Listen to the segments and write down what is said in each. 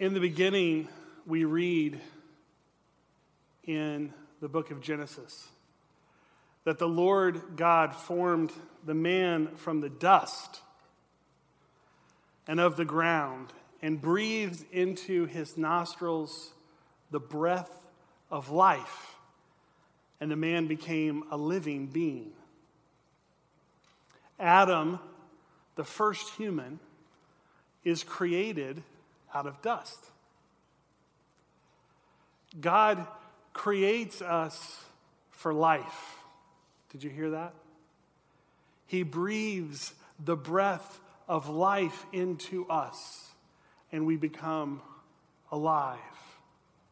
In the beginning, we read in the book of Genesis that the Lord God formed the man from the dust and of the ground and breathed into his nostrils the breath of life, and the man became a living being. Adam, the first human, is created out of dust. God creates us for life. Did you hear that? He breathes the breath of life into us, and we become alive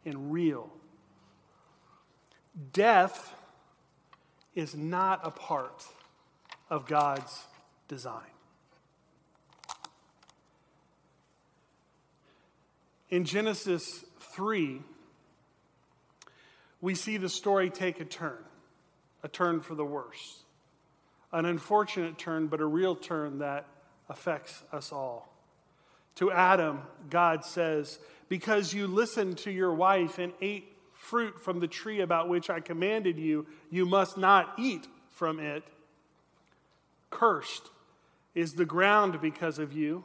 and real. Death is not a part of God's design. In Genesis 3, we see the story take a turn, a turn for the worse. An unfortunate turn, but a real turn that affects us all. To Adam, God says, Because you listened to your wife and ate fruit from the tree about which I commanded you, you must not eat from it. Cursed is the ground because of you.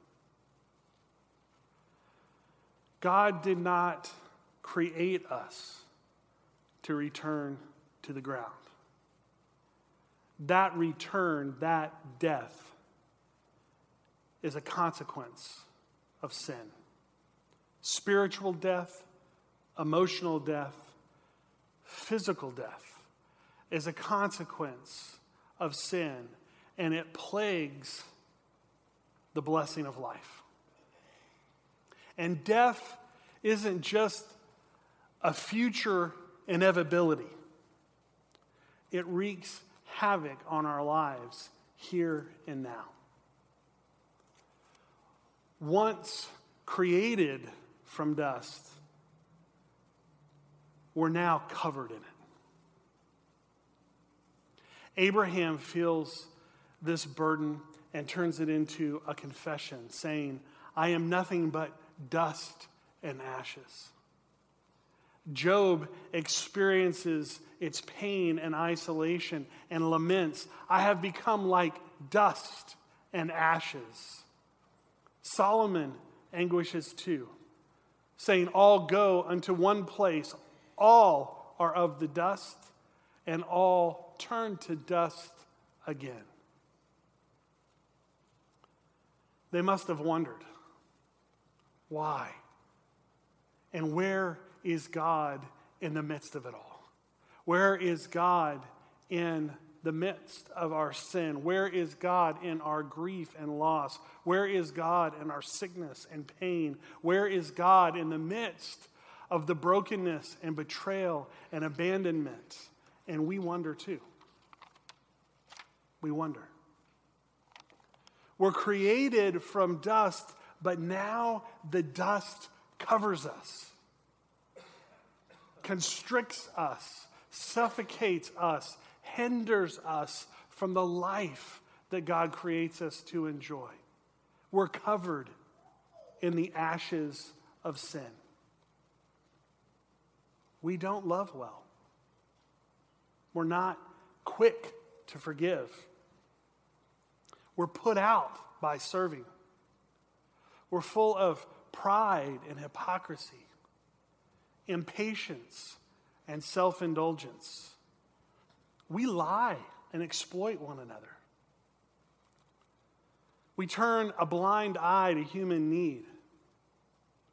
God did not create us to return to the ground. That return, that death, is a consequence of sin. Spiritual death, emotional death, physical death is a consequence of sin, and it plagues the blessing of life. And death isn't just a future inevitability, it wreaks havoc on our lives here and now. Once created from dust, we're now covered in it. Abraham feels this burden and turns it into a confession, saying, I am nothing but dust and ashes. Job experiences its pain and isolation and laments, I have become like dust and ashes. Solomon anguishes too, saying, All go unto one place, all are of the dust, and all turn to dust again. They must have wondered why? And where is God in the midst of it all? Where is God in the midst of our sin? Where is God in our grief and loss? Where is God in our sickness and pain? Where is God in the midst of the brokenness and betrayal and abandonment? And we wonder too. We wonder. We're created from dust but now the dust covers us, constricts us, suffocates us, hinders us from the life that God creates us to enjoy. We're covered in the ashes of sin. We don't love well. We're not quick to forgive. We're put out by serving. We're full of pride and hypocrisy, impatience and self indulgence. We lie and exploit one another. We turn a blind eye to human need.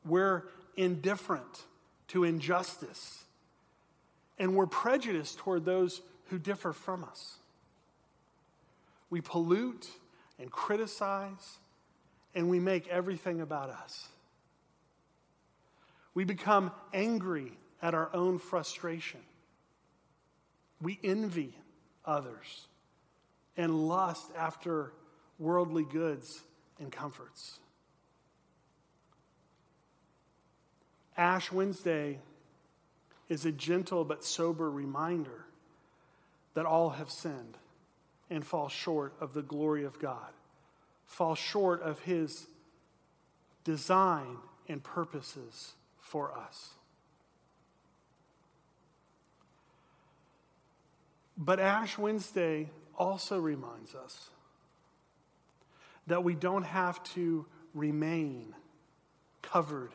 We're indifferent to injustice. And we're prejudiced toward those who differ from us. We pollute and criticize and we make everything about us. We become angry at our own frustration. We envy others and lust after worldly goods and comforts. Ash Wednesday is a gentle but sober reminder that all have sinned and fall short of the glory of God, fall short of His design and purposes for us. But Ash Wednesday also reminds us that we don't have to remain covered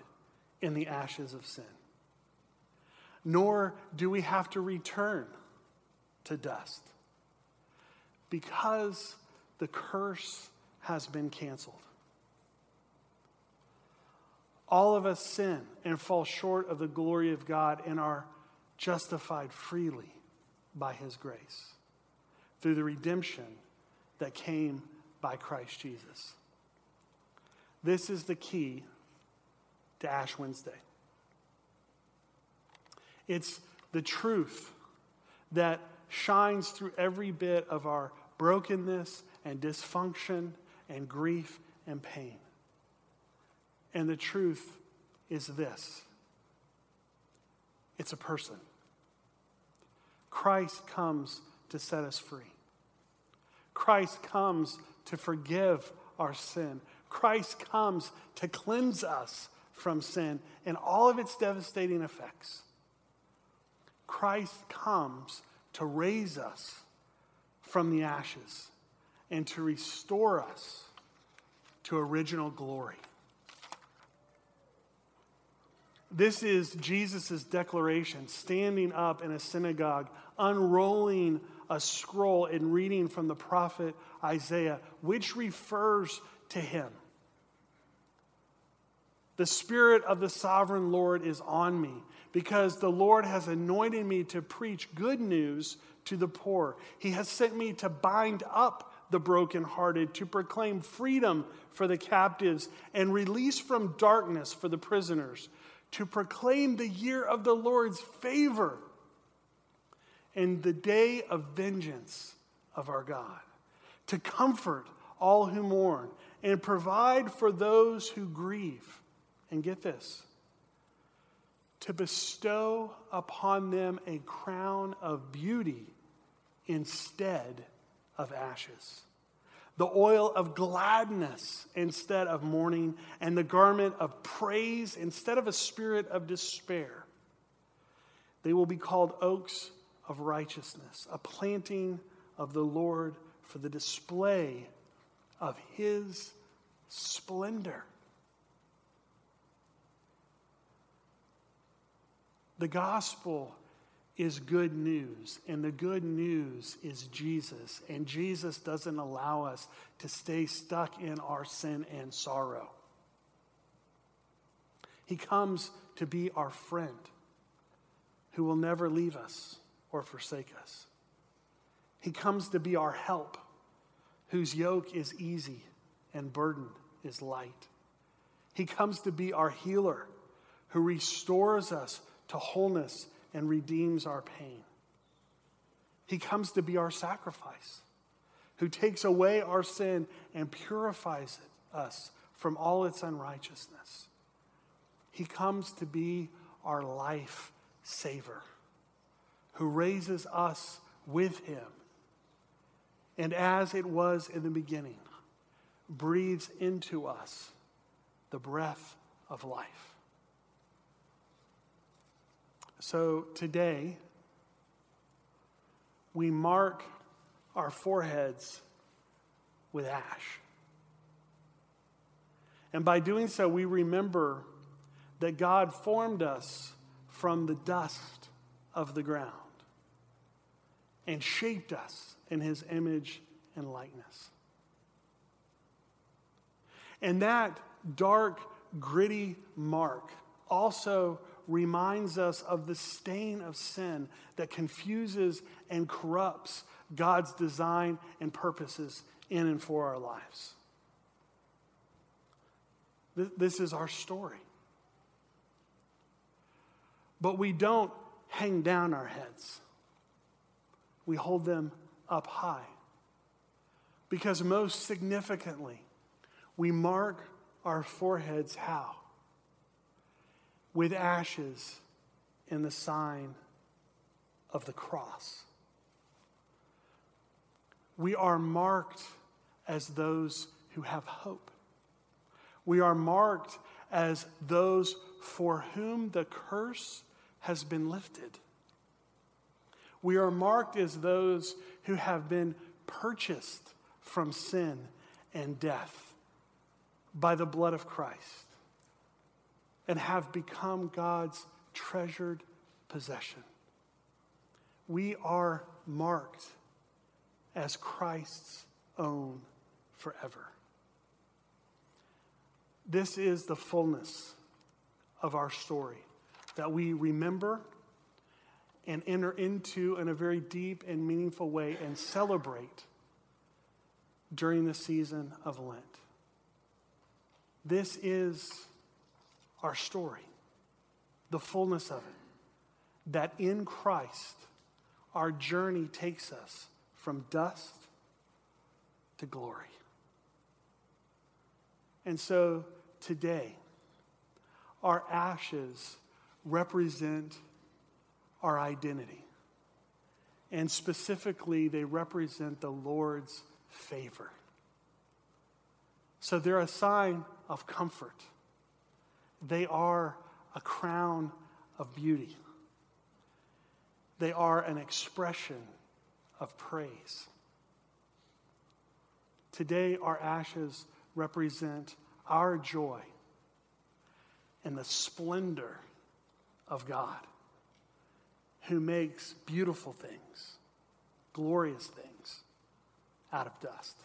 in the ashes of sin, nor do we have to return to dust because the curse has been canceled. All of us sin and fall short of the glory of God and are justified freely by His grace through the redemption that came by Christ Jesus. This is the key to Ash Wednesday. It's the truth that shines through every bit of our brokenness and dysfunction and grief and pain. And the truth is this it's a person. Christ comes to set us free. Christ comes to forgive our sin. Christ comes to cleanse us from sin and all of its devastating effects. Christ comes to raise us from the ashes and to restore us to original glory. This is Jesus' declaration, standing up in a synagogue, unrolling a scroll and reading from the prophet Isaiah, which refers to him. The Spirit of the sovereign Lord is on me because the Lord has anointed me to preach good news to the poor. He has sent me to bind up the brokenhearted, to proclaim freedom for the captives and release from darkness for the prisoners, to proclaim the year of the Lord's favor and the day of vengeance of our God, to comfort all who mourn and provide for those who grieve. And get this to bestow upon them a crown of beauty instead of ashes, the oil of gladness instead of mourning, and the garment of praise instead of a spirit of despair. They will be called oaks of righteousness, a planting of the Lord for the display of his splendor. The gospel is good news, and the good news is Jesus. And Jesus doesn't allow us to stay stuck in our sin and sorrow. He comes to be our friend who will never leave us or forsake us. He comes to be our help, whose yoke is easy and burden is light. He comes to be our healer, who restores us to wholeness and redeems our pain. He comes to be our sacrifice, who takes away our sin and purifies us from all its unrighteousness. He comes to be our life saver, who raises us with him. And as it was in the beginning, breathes into us the breath of life. So today, we mark our foreheads with ash. And by doing so, we remember that God formed us from the dust of the ground and shaped us in his image and likeness. And that dark, gritty mark also reminds us of the stain of sin that confuses and corrupts God's design and purposes in and for our lives. This is our story. But we don't hang down our heads, we hold them up high. Because most significantly, we mark our foreheads how? With ashes in the sign of the cross. We are marked as those who have hope. We are marked as those for whom the curse has been lifted. We are marked as those who have been purchased from sin and death by the blood of Christ and have become God's treasured possession. We are marked as Christ's own forever. This is the fullness of our story that we remember and enter into in a very deep and meaningful way and celebrate during the season of Lent. This is our story, the fullness of it, that in Christ, our journey takes us from dust to glory. And so today, our ashes represent our identity. And specifically, they represent the Lord's favor. So they're a sign of comfort. They are a crown of beauty. They are an expression of praise. Today, our ashes represent our joy and the splendor of God, who makes beautiful things, glorious things out of dust.